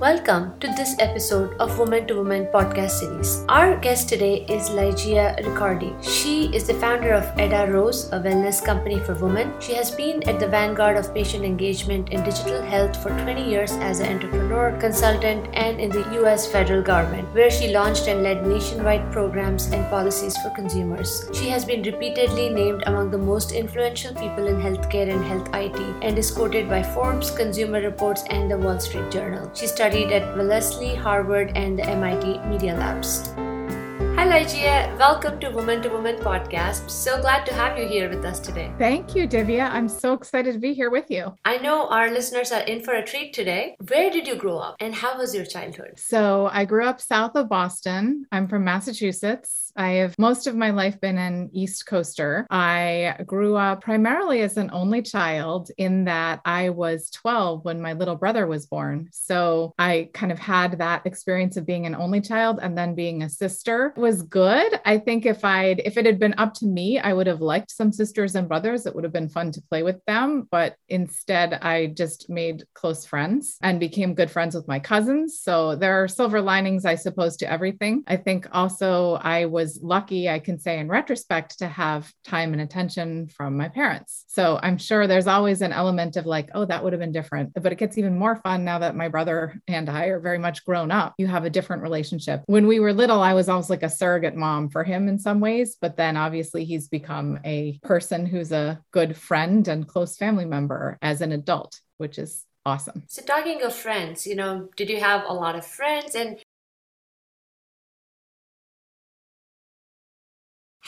Welcome to this episode of Woman to Woman podcast series. Our guest today is Lygeia Ricciardi. She is the founder of AdaRose, a wellness company for women. She has been at the vanguard of patient engagement in digital health for 20 years as an entrepreneur, consultant, and in the US federal government, where she launched and led nationwide programs and policies for consumers. She has been repeatedly named among the most influential people in healthcare and health IT and is quoted by Forbes, Consumer Reports, and the Wall Street Journal. She studied at Wellesley, Harvard, and the MIT Media Labs. Hi, Lygeia. Welcome to Woman to Woman podcast. So glad to have you here with us today. Thank you, Divya. I'm so excited to be here with you. I know our listeners are in for a treat today. Where did you grow up and how was your childhood? So, I grew up south of Boston. I'm from Massachusetts. I have most of my life been an East Coaster. I grew up primarily as an only child, in that I was 12 when my little brother was born. So I kind of had that experience of being an only child and then being a sister it was good. I think if I'd if it had been up to me, I would have liked some sisters and brothers. It would have been fun to play with them, but instead I just made close friends and became good friends with my cousins. So there are silver linings I suppose to everything. I think also I was was lucky, I can say in retrospect, to have time and attention from my parents. So I'm sure there's always an element of like, oh, that would have been different. But it gets even more fun now that my brother and I are very much grown up. You have a different relationship. When we were little, I was almost like a surrogate mom for him in some ways. But then obviously he's become a person who's a good friend and close family member as an adult, which is awesome. So, talking of friends, you know, did you have a lot of friends? And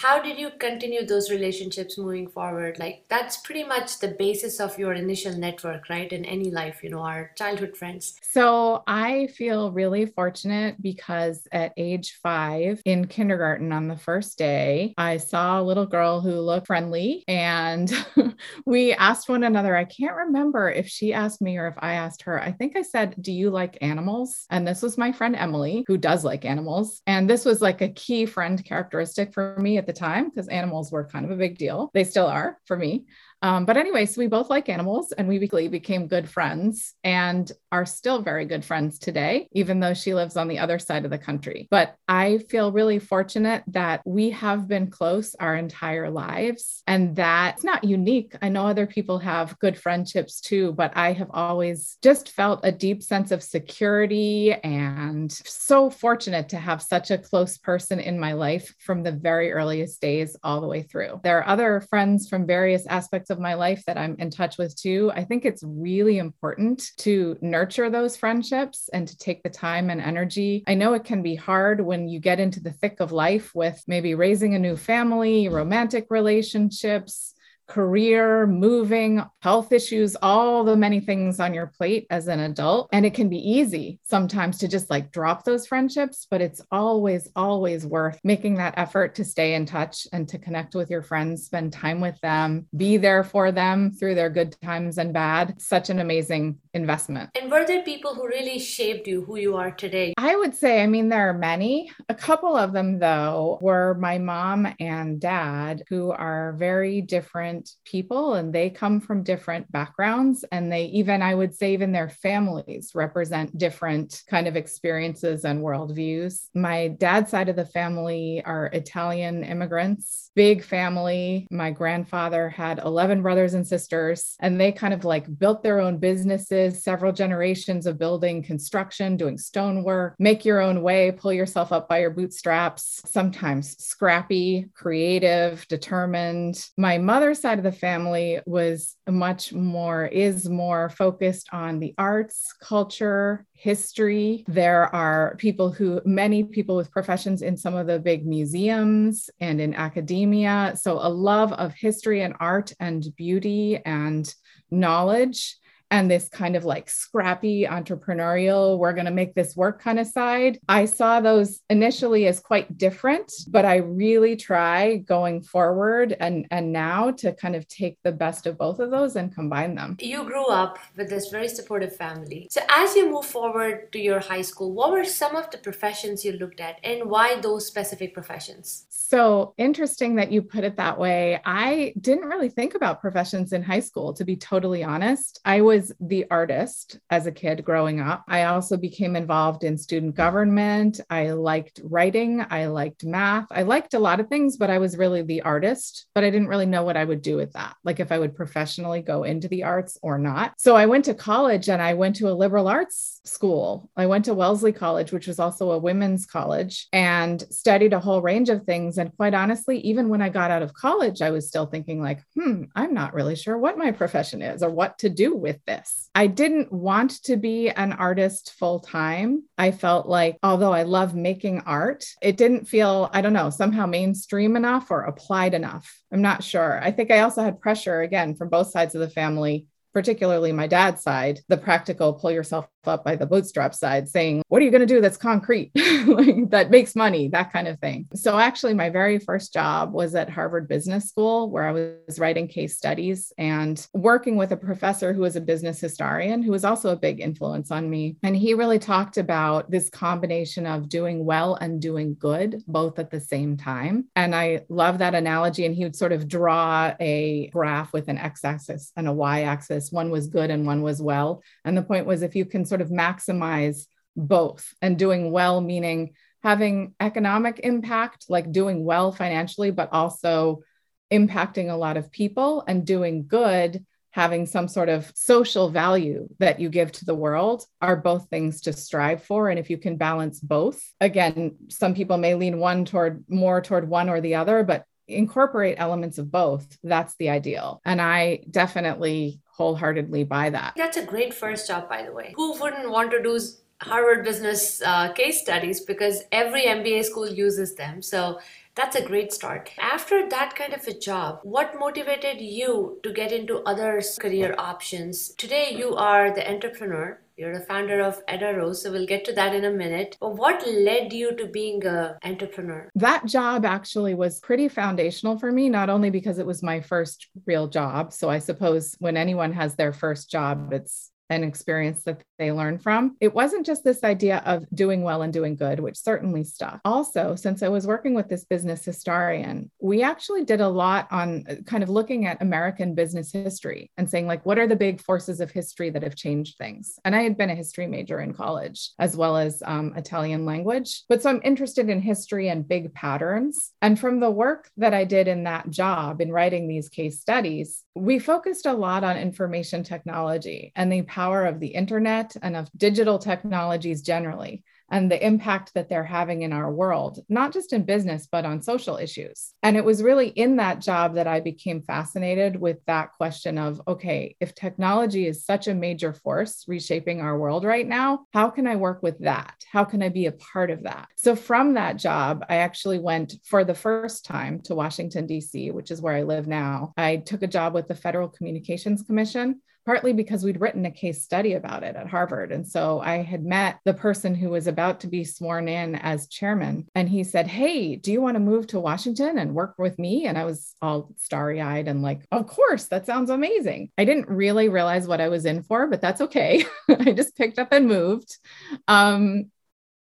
how did you continue those relationships moving forward? Like that's pretty much the basis of your initial network right? In any life you know our childhood friends. So i feel really fortunate because at age five in kindergarten on the first day i saw a little girl who looked friendly and we asked one another. I can't remember if she asked me or if i asked her. I think i said do you like animals? And this was my friend emily who does like animals. And this was like a key friend characteristic for me at the time because animals were kind of a big deal. They still are for me. Um, but anyway, so we both like animals and we became good friends and are still very good friends today, even though she lives on the other side of the country. But I feel really fortunate that we have been close our entire lives and that's not unique. I know other people have good friendships too, but I have always just felt a deep sense of security and so fortunate to have such a close person in my life from the very earliest days all the way through. There are other friends from various aspects of my life that I'm in touch with too. I think it's really important to nurture those friendships and to take the time and energy. I know it can be hard when you get into the thick of life with maybe raising a new family, romantic relationships career, moving, health issues, all the many things on your plate as an adult. And it can be easy sometimes to just like drop those friendships, but it's always, always worth making that effort to stay in touch and to connect with your friends, spend time with them, be there for them through their good times and bad. Such an amazing investment. And were there people who really shaped you who you are today? I would say, I mean, there are many. A couple of them, though, were my mom and dad, who are very different different people and they come from different backgrounds. And they even, I would say, even their families represent different kind of experiences and worldviews. My dad's side of the family are Italian immigrants, big family. My grandfather had 11 brothers and sisters, and they kind of like built their own businesses, several generations of building construction, doing stonework, make your own way, pull yourself up by your bootstraps, sometimes scrappy, creative, determined. My mother's side side of the family was much more, is more focused on the arts, culture, history. There are people who, many people with professions in some of the big museums and in academia. So, a love of history and art and beauty and knowledge and this kind of like scrappy entrepreneurial, we're going to make this work kind of side. I saw those initially as quite different, but I really try going forward and, and now to kind of take the best of both of those and combine them. You grew up with this very supportive family. So, as you move forward to your high school, what were some of the professions you looked at and why those specific professions? So interesting that you put it that way. I didn't really think about professions in high school, to be totally honest. I was was the artist as a kid growing up. I also became involved in student government. I liked writing. I liked math. I liked a lot of things, but I was really the artist, but I didn't really know what I would do with that. Like if I would professionally go into the arts or not. So I went to college and I went to a liberal arts school. I went to Wellesley College, which was also a women's college, and studied a whole range of things. And quite honestly, even when I got out of college, I was still thinking, like, hmm, I'm not really sure what my profession is or what to do with this. I didn't want to be an artist full time. I felt like, although I love making art, it didn't feel, I don't know, somehow mainstream enough or applied enough. I'm not sure. I think I also had pressure again from both sides of the family particularly my dad's side, the practical pull yourself up by the bootstrap side, saying, What are you going to do that's concrete, like, that makes money, that kind of thing. So, actually, my very first job was at Harvard Business School, where I was writing case studies and working with a professor who was a business historian, who was also a big influence on me. And he really talked about this combination of doing well and doing good, both at the same time. And I love that analogy. And he would sort of draw a graph with an x axis and a y axis. One was good and one was well. And the point was, if you can sort of maximize both and doing well, meaning having economic impact, like doing well financially, but also impacting a lot of people and doing good, having some sort of social value that you give to the world are both things to strive for. And if you can balance both, again, some people may lean one toward more toward one or the other, but incorporate elements of both. That's the ideal. And I definitely wholeheartedly buy that. That's a great first job, by the way. Who wouldn't want to do Harvard Business uh, case studies because every MBA school uses them. So that's a great start. After that kind of a job, what motivated you to get into other career options? Today, you are the entrepreneur you're the founder of AdaRose, so we'll get to that in a minute. But what led you to being an entrepreneur? That job actually was pretty foundational for me, not only because it was my first real job. So I suppose when anyone has their first job, it's an experience that they learn from. It wasn't just this idea of doing well and doing good, which certainly stuck. Also, since I was working with this business historian, we actually did a lot on uh, kind of looking at American business history and saying, like, what are the big forces of history that have changed things? And I had been a history major in college as well as um, Italian language. But so I'm interested in history and big patterns. And from the work that I did in that job in writing these case studies, we focused a lot on information technology and the power of the internet and of digital technologies generally and the impact that they're having in our world, not just in business, but on social issues. And it was really in that job that I became fascinated with that question of okay, if technology is such a major force reshaping our world right now, how can I work with that? How can I be a part of that? So from that job, I actually went for the first time to Washington, D.C., which is where I live now. I took a job with the Federal Communications Commission partly because we'd written a case study about it at Harvard. And so I had met the person who was about to be sworn in as chairman. And he said, Hey, do you want to move to Washington and work with me? And I was all starry eyed and like, Of course, that sounds amazing. I didn't really realize what I was in for, but that's okay. I just picked up and moved. Um,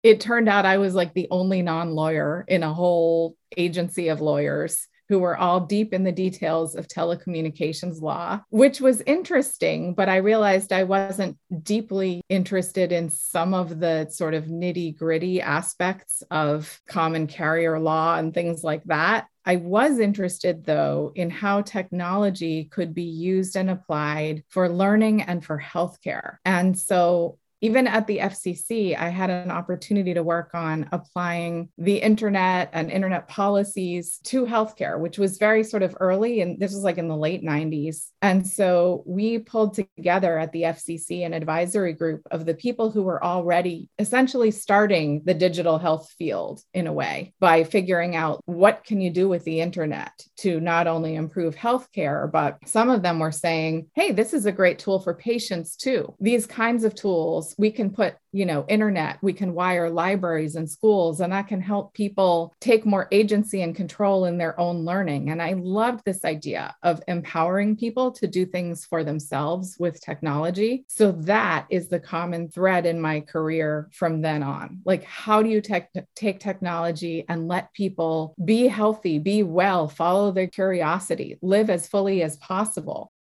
it turned out I was like the only non lawyer in a whole agency of lawyers who were all deep in the details of telecommunications law, which was interesting. But I realized I wasn't deeply interested in some of the sort of nitty gritty aspects of common carrier law and things like that. I was interested, though, in how technology could be used and applied for learning and for healthcare. And so even at the FCC, I had an opportunity to work on applying the internet and internet policies to healthcare, which was very sort of early. And this was like in the late 90s. And so we pulled together at the FCC an advisory group of the people who were already essentially starting the digital health field in a way by figuring out what can you do with the internet to not only improve healthcare, but some of them were saying, hey, this is a great tool for patients too. These kinds of tools we can put you know internet we can wire libraries and schools and that can help people take more agency and control in their own learning. And i loved this idea of empowering people to do things for themselves with technology. So that is the common thread in my career from then on. Like how do you take technology and let people be healthy be well follow their curiosity live as fully as possible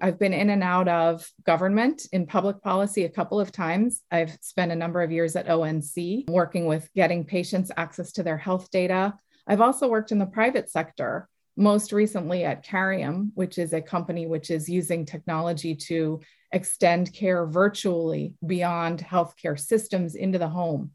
I've been in and out of government in public policy a couple of times. I've spent a number of years at ONC working with getting patients access to their health data. I've also worked in the private sector, most recently at Carium, which is a company which is using technology to extend care virtually beyond healthcare systems into the home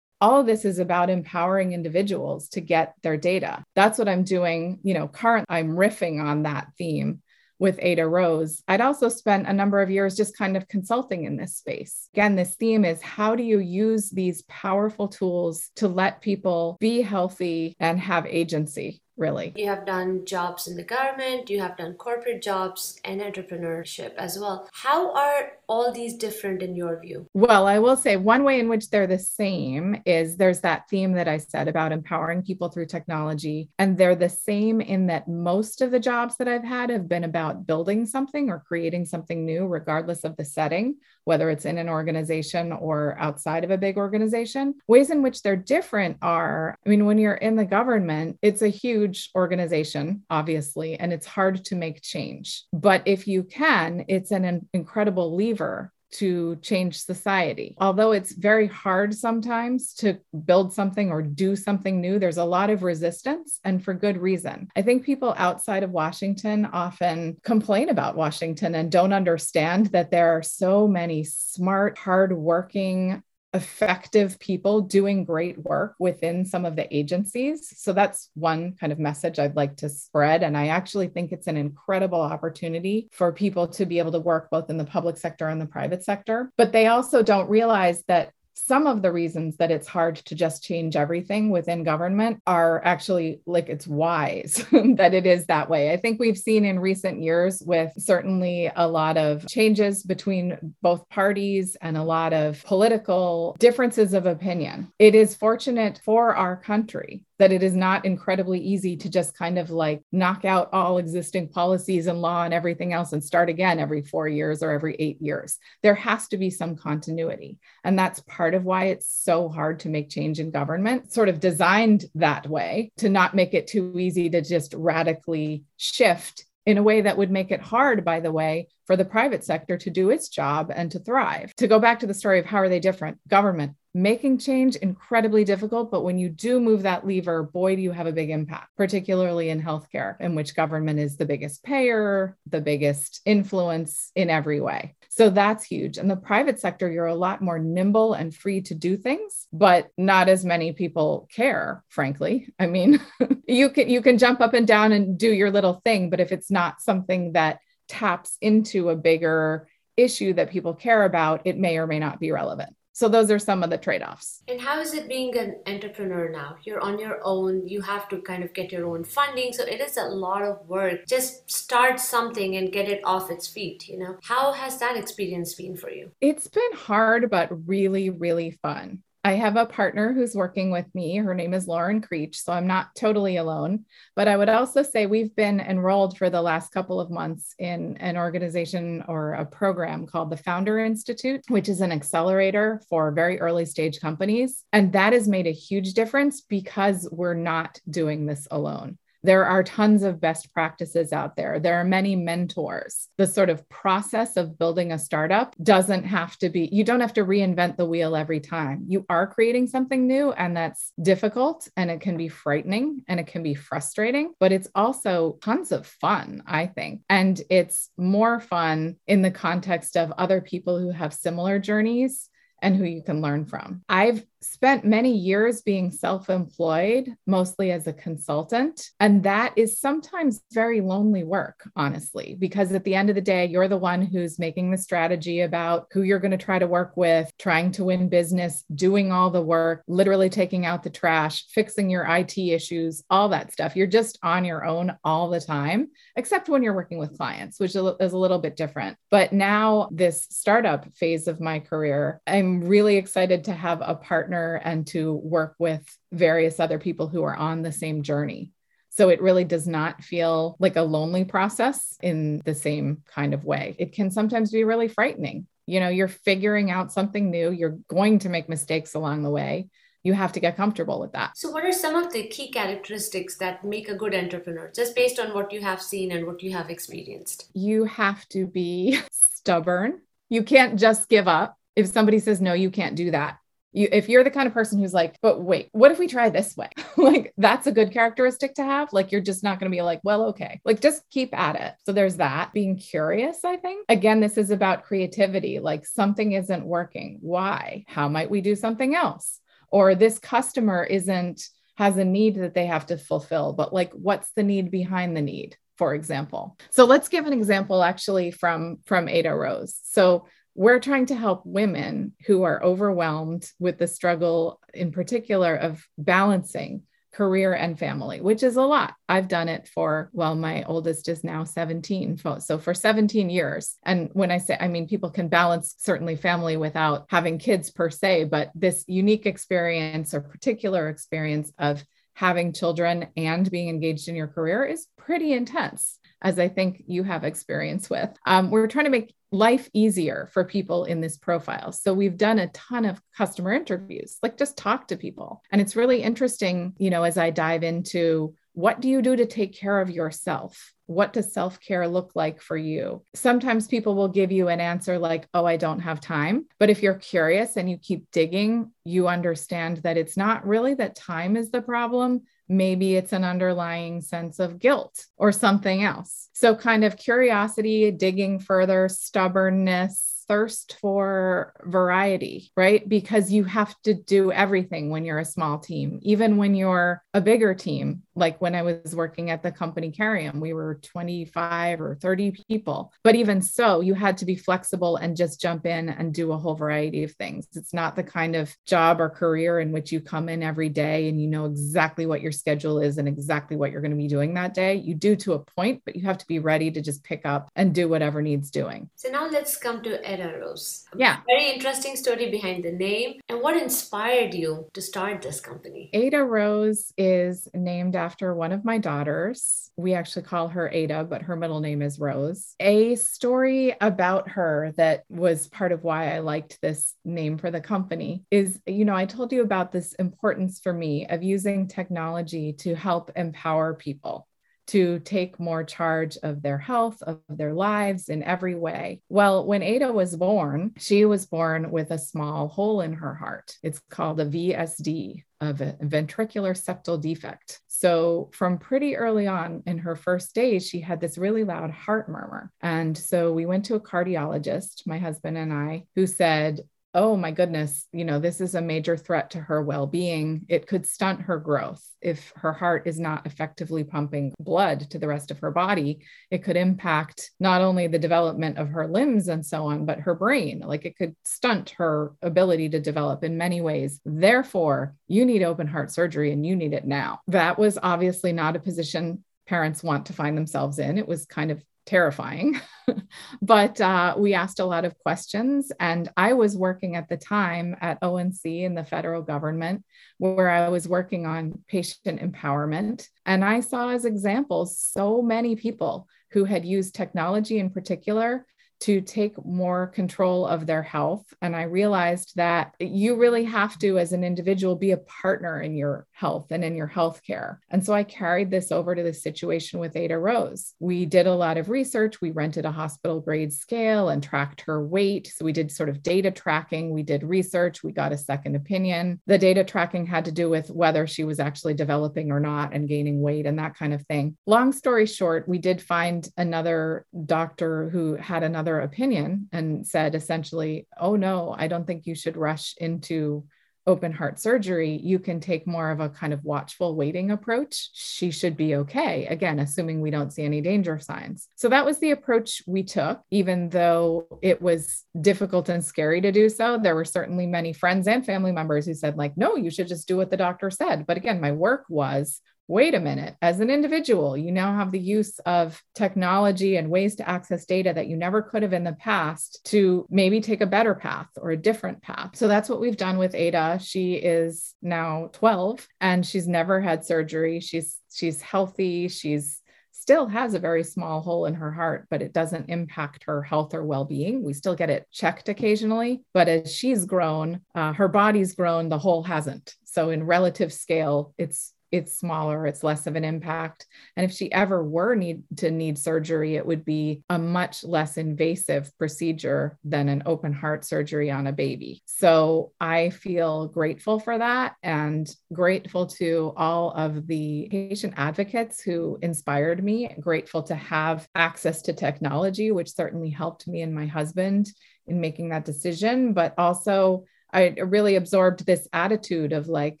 all of this is about empowering individuals to get their data. That's what I'm doing, you know, current I'm riffing on that theme with Ada Rose. I'd also spent a number of years just kind of consulting in this space. Again, this theme is how do you use these powerful tools to let people be healthy and have agency? Really. You have done jobs in the government, you have done corporate jobs and entrepreneurship as well. How are all these different in your view? Well, I will say one way in which they're the same is there's that theme that I said about empowering people through technology. And they're the same in that most of the jobs that I've had have been about building something or creating something new, regardless of the setting, whether it's in an organization or outside of a big organization. Ways in which they're different are I mean, when you're in the government, it's a huge organization, obviously, and it's hard to make change. But if you can, it's an incredible lever to change society. Although it's very hard sometimes to build something or do something new, there's a lot of resistance and for good reason. I think people outside of Washington often complain about Washington and don't understand that there are so many smart, hardworking, effective people doing great work within some of the agencies. So that's one kind of message I'd like to spread. And I actually think it's an incredible opportunity for people to be able to work both in the public sector and the private sector. But they also don't realize that some of the reasons that it's hard to just change everything within government are actually like it's wise that it is that way. I think we've seen in recent years with certainly a lot of changes between both parties and a lot of political differences of opinion. It is fortunate for our country that it is not incredibly easy to just kind of like knock out all existing policies and law and everything else and start again every four years or every eight years. There has to be some continuity. And that's part of why it's so hard to make change in government, sort of designed that way to not make it too easy to just radically shift in a way that would make it hard, by the way, for the private sector to do its job and to thrive. To go back to the story of how are they different? Government, making change incredibly difficult but when you do move that lever boy do you have a big impact particularly in healthcare in which government is the biggest payer the biggest influence in every way so that's huge. In the private sector you're a lot more nimble and free to do things but not as many people care frankly. I mean you can you can jump up and down and do your little thing but if it's not something that taps into a bigger issue that people care about it may or may not be relevant so those are some of the trade-offs. And how is it being an entrepreneur now? You're on your own you have to kind of get your own funding. So it is a lot of work. Just start something and get it off its feet you know? How has that experience been for you? It's been hard but really really fun I have a partner who's working with me. Her name is Lauren Creech. So I'm not totally alone. But I would also say we've been enrolled for the last couple of months in an organization or a program called the Founder Institute, which is an accelerator for very early stage companies. And that has made a huge difference because we're not doing this alone. There are tons of best practices out there. There are many mentors. The sort of process of building a startup doesn't have to be, you don't have to reinvent the wheel every time. You are creating something new, and that's difficult and it can be frightening and it can be frustrating, but it's also tons of fun, I think. And it's more fun in the context of other people who have similar journeys and who you can learn from. I've spent many years being self employed, mostly as a consultant. And that is sometimes very lonely work, honestly, because at the end of the day, you're the one who's making the strategy about who you're going to try to work with, trying to win business, doing all the work, literally taking out the trash, fixing your IT issues, all that stuff. You're just on your own all the time, except when you're working with clients, which is a little bit different. But now, this startup phase of my career, I'm really excited to have a partner partner and to work with various other people who are on the same journey. So it really does not feel like a lonely process in the same kind of way. It can sometimes be really frightening. You know, you're figuring out something new, you're going to make mistakes along the way. you have to get comfortable with that. So, what are some of the key characteristics that make a good entrepreneur, just based on what you have seen and what you have experienced? You have to be stubborn. You can't just give up. If somebody says, no, you can't do that, you, if you're the kind of person who's like, but wait, what if we try this way? like, that's a good characteristic to have. Like, you're just not going to be like, well, okay, like, just keep at it. So, there's that being curious, I think. Again, this is about creativity. Like, something isn't working. Why? How might we do something else? Or this customer isn't, has a need that they have to fulfill, but like, what's the need behind the need? For example. So let's give an example actually from from Ada Rose. So we're trying to help women who are overwhelmed with the struggle, in particular, of balancing career and family, which is a lot. I've done it for, well, my oldest is now 17. So for 17 years. And when I say, I mean, people can balance certainly family without having kids per se, but this unique experience or particular experience of having children and being engaged in your career is pretty intense as I think you have experience with. Um, we're trying to make life easier for people in this profile. So we've done a ton of customer interviews, like just talk to people. And it's really interesting, you know, as I dive into what do you do to take care of yourself? What does self care look like for you? Sometimes people will give you an answer like, oh, I don't have time. But if you're curious and you keep digging, you understand that it's not really that time is the problem. Maybe it's an underlying sense of guilt or something else. So, kind of curiosity, digging further, stubbornness, thirst for variety, right? Because you have to do everything when you're a small team, even when you're a bigger team. Like when I was working at the company Carium, we were 25 or 30 people. But even so, you had to be flexible and just jump in and do a whole variety of things. It's not the kind of job or career in which you come in every day and you know exactly what your schedule is and exactly what you're going to be doing that day. You do to a point, but you have to be ready to just pick up and do whatever needs doing. So now let's come to Ada Rose. Yeah. Very interesting story behind the name. And what inspired you to start this company? Ada Rose is named after one of my daughters. We actually call her Ada, but her middle name is Rose. A story about her that was part of why I liked this name for the company is, you know, I told you about this importance for me of using technology to help empower people to take more charge of their health, of their lives in every way. Well, when Ada was born, she was born with a small hole in her heart. It's called a VSD, a ventricular septal defect. So, from pretty early on in her first days, she had this really loud heart murmur. And so we went to a cardiologist, my husband and I, who said, oh my goodness, you know, this is a major threat to her well being. It could stunt her growth. If her heart is not effectively pumping blood to the rest of her body, it could impact not only the development of her limbs and so on, but her brain. Like it could stunt her ability to develop in many ways. Therefore, you need open heart surgery and you need it now. That was obviously not a position parents want to find themselves in. It was kind of terrifying. but uh, we asked a lot of questions. And I was working at the time at ONC in the federal government, where I was working on patient empowerment. And I saw as examples so many people who had used technology in particular to take more control of their health. And I realized that you really have to, as an individual, be a partner in your health and in your health care. And so I carried this over to the situation with Ada Rose. We did a lot of research. We rented a hospital grade scale and tracked her weight. So we did sort of data tracking. We did research. We got a second opinion. The data tracking had to do with whether she was actually developing or not and gaining weight and that kind of thing. Long story short, we did find another doctor who had another another opinion and said essentially, oh no, I don't think you should rush into open heart surgery, you can take more of a kind of watchful waiting approach. She should be okay. Again, assuming we don't see any danger signs. So that was the approach we took, even though it was difficult and scary to do so. There were certainly many friends and family members who said, like, no, you should just do what the doctor said. But again, my work was wait a minute, as an individual, you now have the use of technology and ways to access data that you never could have in the past to maybe take a better path or a different path. So that's what we've done with Ada. She is now 12 and she's never had surgery. She's she's healthy, she's still has a very small hole in her heart, but it doesn't impact her health or well being. We still get it checked occasionally, but as she's grown, uh, her body's grown, the hole hasn't. So, in relative scale, it's it's smaller it's less of an impact. And if she ever were need to need surgery it would be a much less invasive procedure than an open heart surgery on a baby. So i feel grateful for that and grateful to all of the patient advocates who inspired me. Grateful to have access to technology which certainly helped me and my husband in making that decision but also I really absorbed this attitude of like,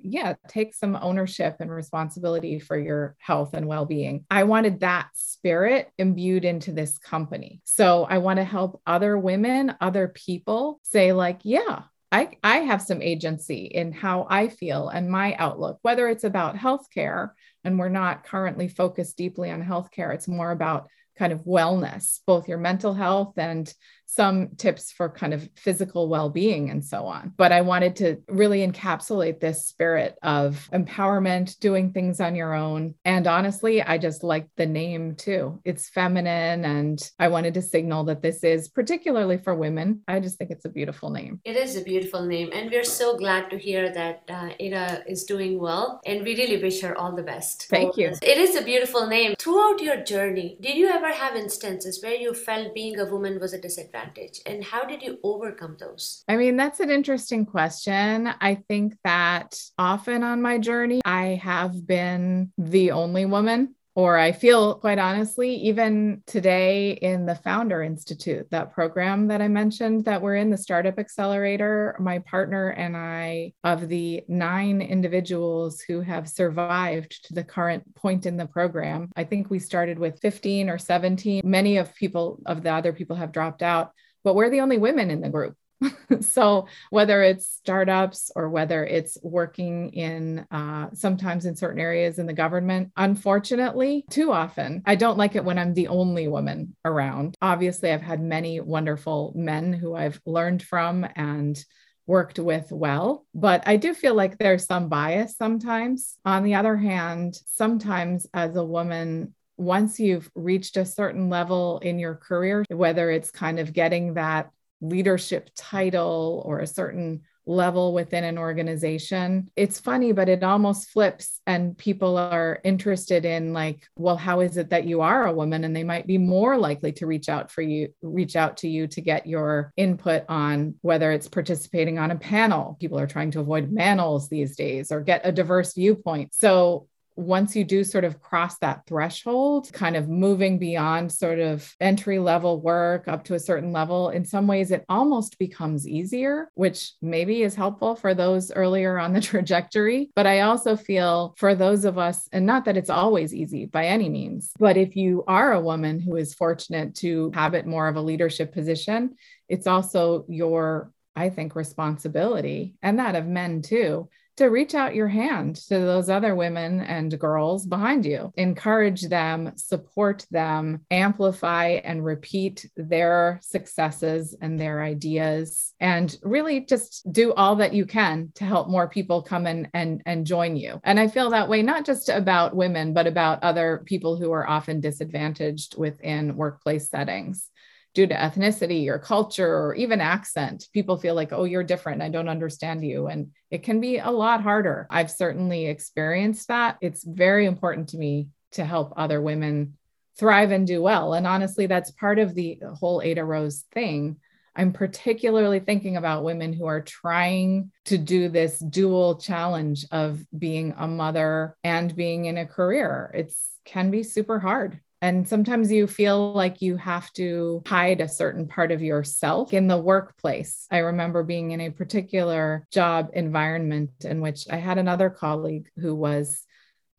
yeah, take some ownership and responsibility for your health and well being. I wanted that spirit imbued into this company. So I want to help other women, other people say, like, yeah, I, I have some agency in how I feel and my outlook, whether it's about healthcare, and we're not currently focused deeply on healthcare, it's more about kind of wellness, both your mental health and some tips for kind of physical well being and so on. But I wanted to really encapsulate this spirit of empowerment, doing things on your own. And honestly, I just liked the name too. It's feminine. And I wanted to signal that this is particularly for women. I just think it's a beautiful name. It is a beautiful name. And we're so glad to hear that uh, Ada is doing well. And we really wish her all the best. Thank you. It is a beautiful name. Throughout your journey, did you ever have instances where you felt being a woman was a disadvantage? And how did you overcome those? I mean that's an interesting question. I think that often on my journey i have been the only woman or I feel quite honestly, even today in the Founder Institute, that program that I mentioned that we're in, the Startup Accelerator, my partner and I, of the nine individuals who have survived to the current point in the program, I think we started with 15 or 17. Many of people, of the other people have dropped out, but we're the only women in the group. so whether it's startups or whether it's working in uh, sometimes in certain areas in the government unfortunately too often i don't like it when i'm the only woman around. Obviously i've had many wonderful men who i've learned from and worked with well but i do feel like there's some bias sometimes. On the other hand sometimes as a woman once you've reached a certain level in your career, whether it's kind of getting that leadership title or a certain level within an organization. It's funny, but it almost flips, and people are interested in, like, well, how is it that you are a woman? And they might be more likely to reach out for you, reach out to you to get your input on whether it's participating on a panel. People are trying to avoid panels these days or get a diverse viewpoint. So once you do sort of cross that threshold, kind of moving beyond sort of entry level work up to a certain level, in some ways it almost becomes easier, which maybe is helpful for those earlier on the trajectory. But I also feel for those of us, and not that it's always easy by any means, but if you are a woman who is fortunate to have it more of a leadership position, it's also your I think, responsibility and that of men too to reach out your hand to those other women and girls behind you. Encourage them, support them, amplify and repeat their successes and their ideas, and really just do all that you can to help more people come in and, and join you. And I feel that way not just about women, but about other people who are often disadvantaged within workplace settings due to ethnicity or culture or even accent, people feel like, oh, you're different. I don't understand you. And it can be a lot harder. I've certainly experienced that. It's very important to me to help other women thrive and do well. And honestly, that's part of the whole Ada Rose thing. I'm particularly thinking about women who are trying to do this dual challenge of being a mother and being in a career. It's can be super hard. And sometimes you feel like you have to hide a certain part of yourself in the workplace. I remember being in a particular job environment in which I had another colleague who was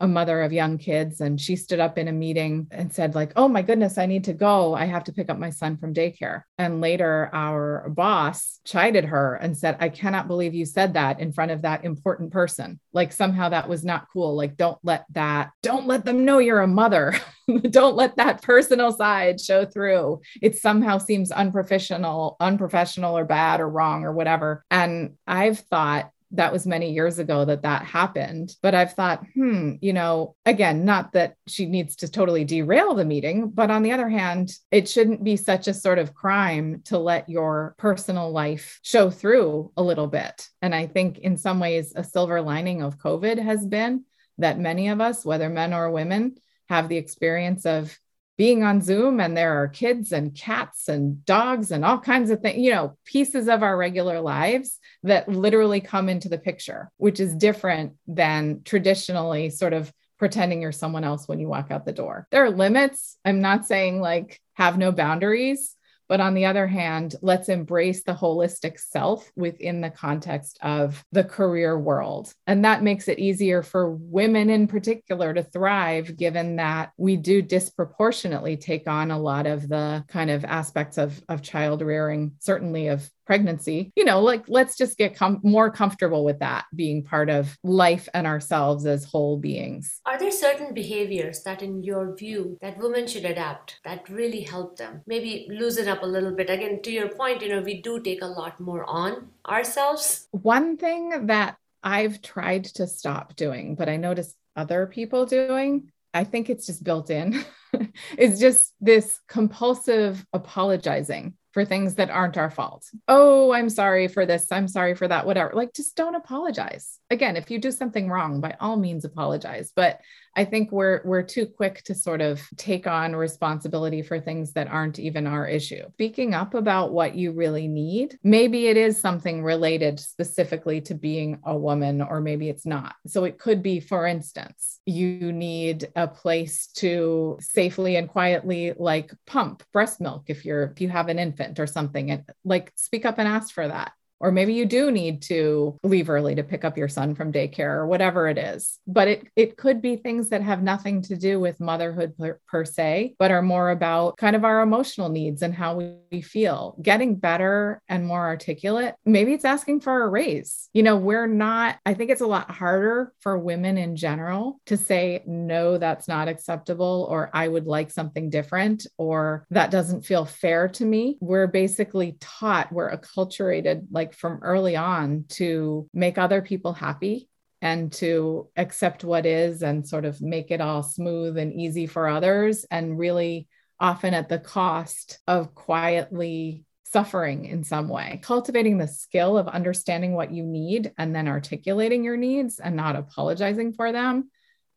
a mother of young kids and she stood up in a meeting and said like oh my goodness i need to go. I have to pick up my son from daycare. And later our boss chided her and said i cannot believe you said that in front of that important person. Like somehow that was not cool. Like don't let that don't let them know you're a mother. Don't let that personal side show through. It somehow seems unprofessional unprofessional or bad or wrong or whatever. And i've thought that was many years ago that that happened. But I've thought, hmm, you know, again, not that she needs to totally derail the meeting, but on the other hand, it shouldn't be such a sort of crime to let your personal life show through a little bit. And I think in some ways, a silver lining of COVID has been that many of us, whether men or women, have the experience of being on Zoom and there are kids and cats and dogs and all kinds of things, you know, pieces of our regular lives that literally come into the picture, which is different than traditionally sort of pretending you're someone else when you walk out the door. There are limits. I'm not saying like have no boundaries, but on the other hand, let's embrace the holistic self within the context of the career world. And that makes it easier for women in particular to thrive, given that we do disproportionately take on a lot of the kind of aspects of, of child rearing, certainly of pregnancy you know like let's just get com- more comfortable with that being part of life and ourselves as whole beings. Are there certain behaviors that in your view that women should adapt that really help them? Maybe loosen up a little bit. Again to your point you know we do take a lot more on ourselves. One thing that i've tried to stop doing but i notice other people doing i think it's just built in. Is just this compulsive apologizing for things that aren't our fault. Oh, I'm sorry for this. I'm sorry for that, whatever. Like, just don't apologize. Again, if you do something wrong, by all means apologize. But I think we're we're too quick to sort of take on responsibility for things that aren't even our issue. Speaking up about what you really need, maybe it is something related specifically to being a woman or maybe it's not. So it could be for instance, you need a place to safely and quietly like pump breast milk if you're if you have an infant or something and like speak up and ask for that or maybe you do need to leave early to pick up your son from daycare or whatever it is. But it, it could be things that have nothing to do with motherhood per, per se, but are more about kind of our emotional needs and how we, we feel. Getting better and more articulate. Maybe it's asking for a raise. You know, we're not, I think it's a lot harder for women in general to say, no, that's not acceptable, or I would like something different, or that doesn't feel fair to me. We're basically taught, we're acculturated like from early on to make other people happy and to accept what is and sort of make it all smooth and easy for others and really often at the cost of quietly suffering in some way. Cultivating the skill of understanding what you need and then articulating your needs and not apologizing for them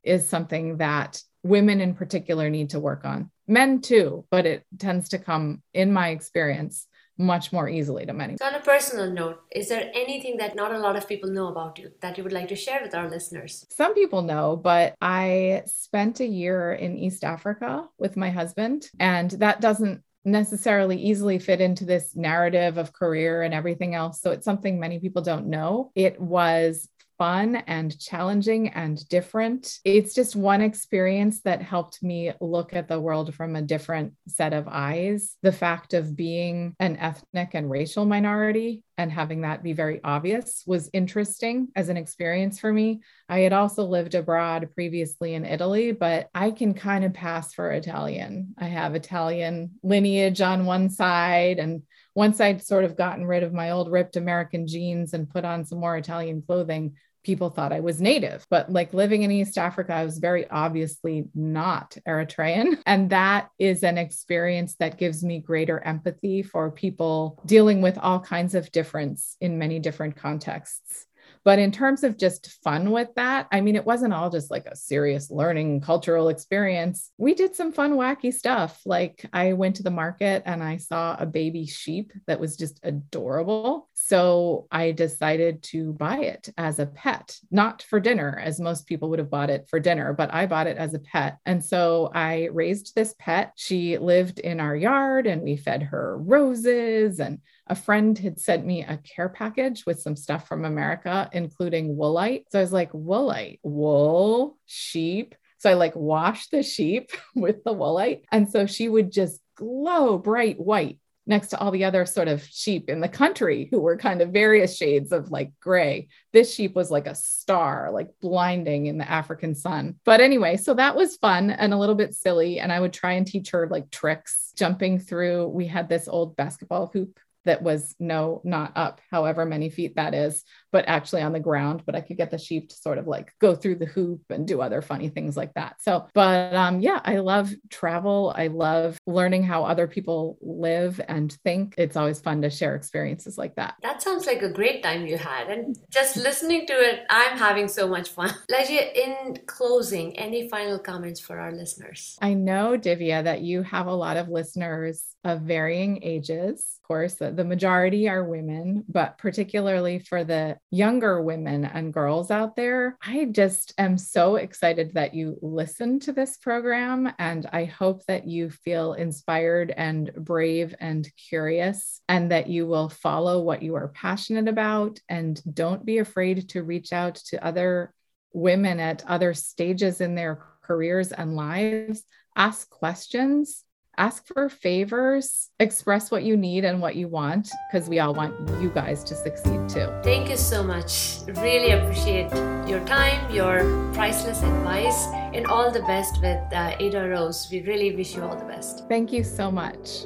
is something that women in particular need to work on. Men too, but it tends to come, in my experience, much more easily to many. So, on a personal note, is there anything that not a lot of people know about you that you would like to share with our listeners? Some people know, but I spent a year in East Africa with my husband, and that doesn't necessarily easily fit into this narrative of career and everything else. So it's something many people don't know. It was fun and challenging and different. It's just one experience that helped me look at the world from a different set of eyes. The fact of being an ethnic and racial minority and having that be very obvious was interesting as an experience for me. I had also lived abroad previously in Italy, but I can kind of pass for Italian. I have Italian lineage on one side and once I'd sort of gotten rid of my old ripped American jeans and put on some more Italian clothing, people thought I was native. But like living in East Africa, I was very obviously not Eritrean. And that is an experience that gives me greater empathy for people dealing with all kinds of difference in many different contexts. But in terms of just fun with that, I mean, it wasn't all just like a serious learning cultural experience. We did some fun, wacky stuff. Like I went to the market and I saw a baby sheep that was just adorable. So I decided to buy it as a pet, not for dinner, as most people would have bought it for dinner, but I bought it as a pet. And so I raised this pet. She lived in our yard and we fed her roses and a friend had sent me a care package with some stuff from America, including woolite. So I was like, woolite, wool, sheep. So I like washed the sheep with the woolite. And so she would just glow bright white next to all the other sort of sheep in the country who were kind of various shades of like gray. This sheep was like a star, like blinding in the African sun. But anyway, so that was fun and a little bit silly. And I would try and teach her like tricks jumping through. We had this old basketball hoop that was no, not up, however many feet that is, but actually on the ground. But I could get the sheep to sort of like go through the hoop and do other funny things like that. So, but um, yeah, I love travel. I love learning how other people live and think. It's always fun to share experiences like that. That sounds like a great time you had. And just listening to it, I'm having so much fun. Lygeia, in closing, any final comments for our listeners? I know, Divya, that you have a lot of listeners of varying ages. Of course, the majority are women, but particularly for the younger women and girls out there, I just am so excited that you listen to this program. And I hope that you feel inspired and brave and curious, and that you will follow what you are passionate about. And don't be afraid to reach out to other women at other stages in their careers and lives. Ask questions ask for favors, express what you need and what you want, because we all want you guys to succeed too. Thank you so much. Really appreciate your time, your priceless advice, and all the best with uh, AdaRose. We really wish you all the best. Thank you so much.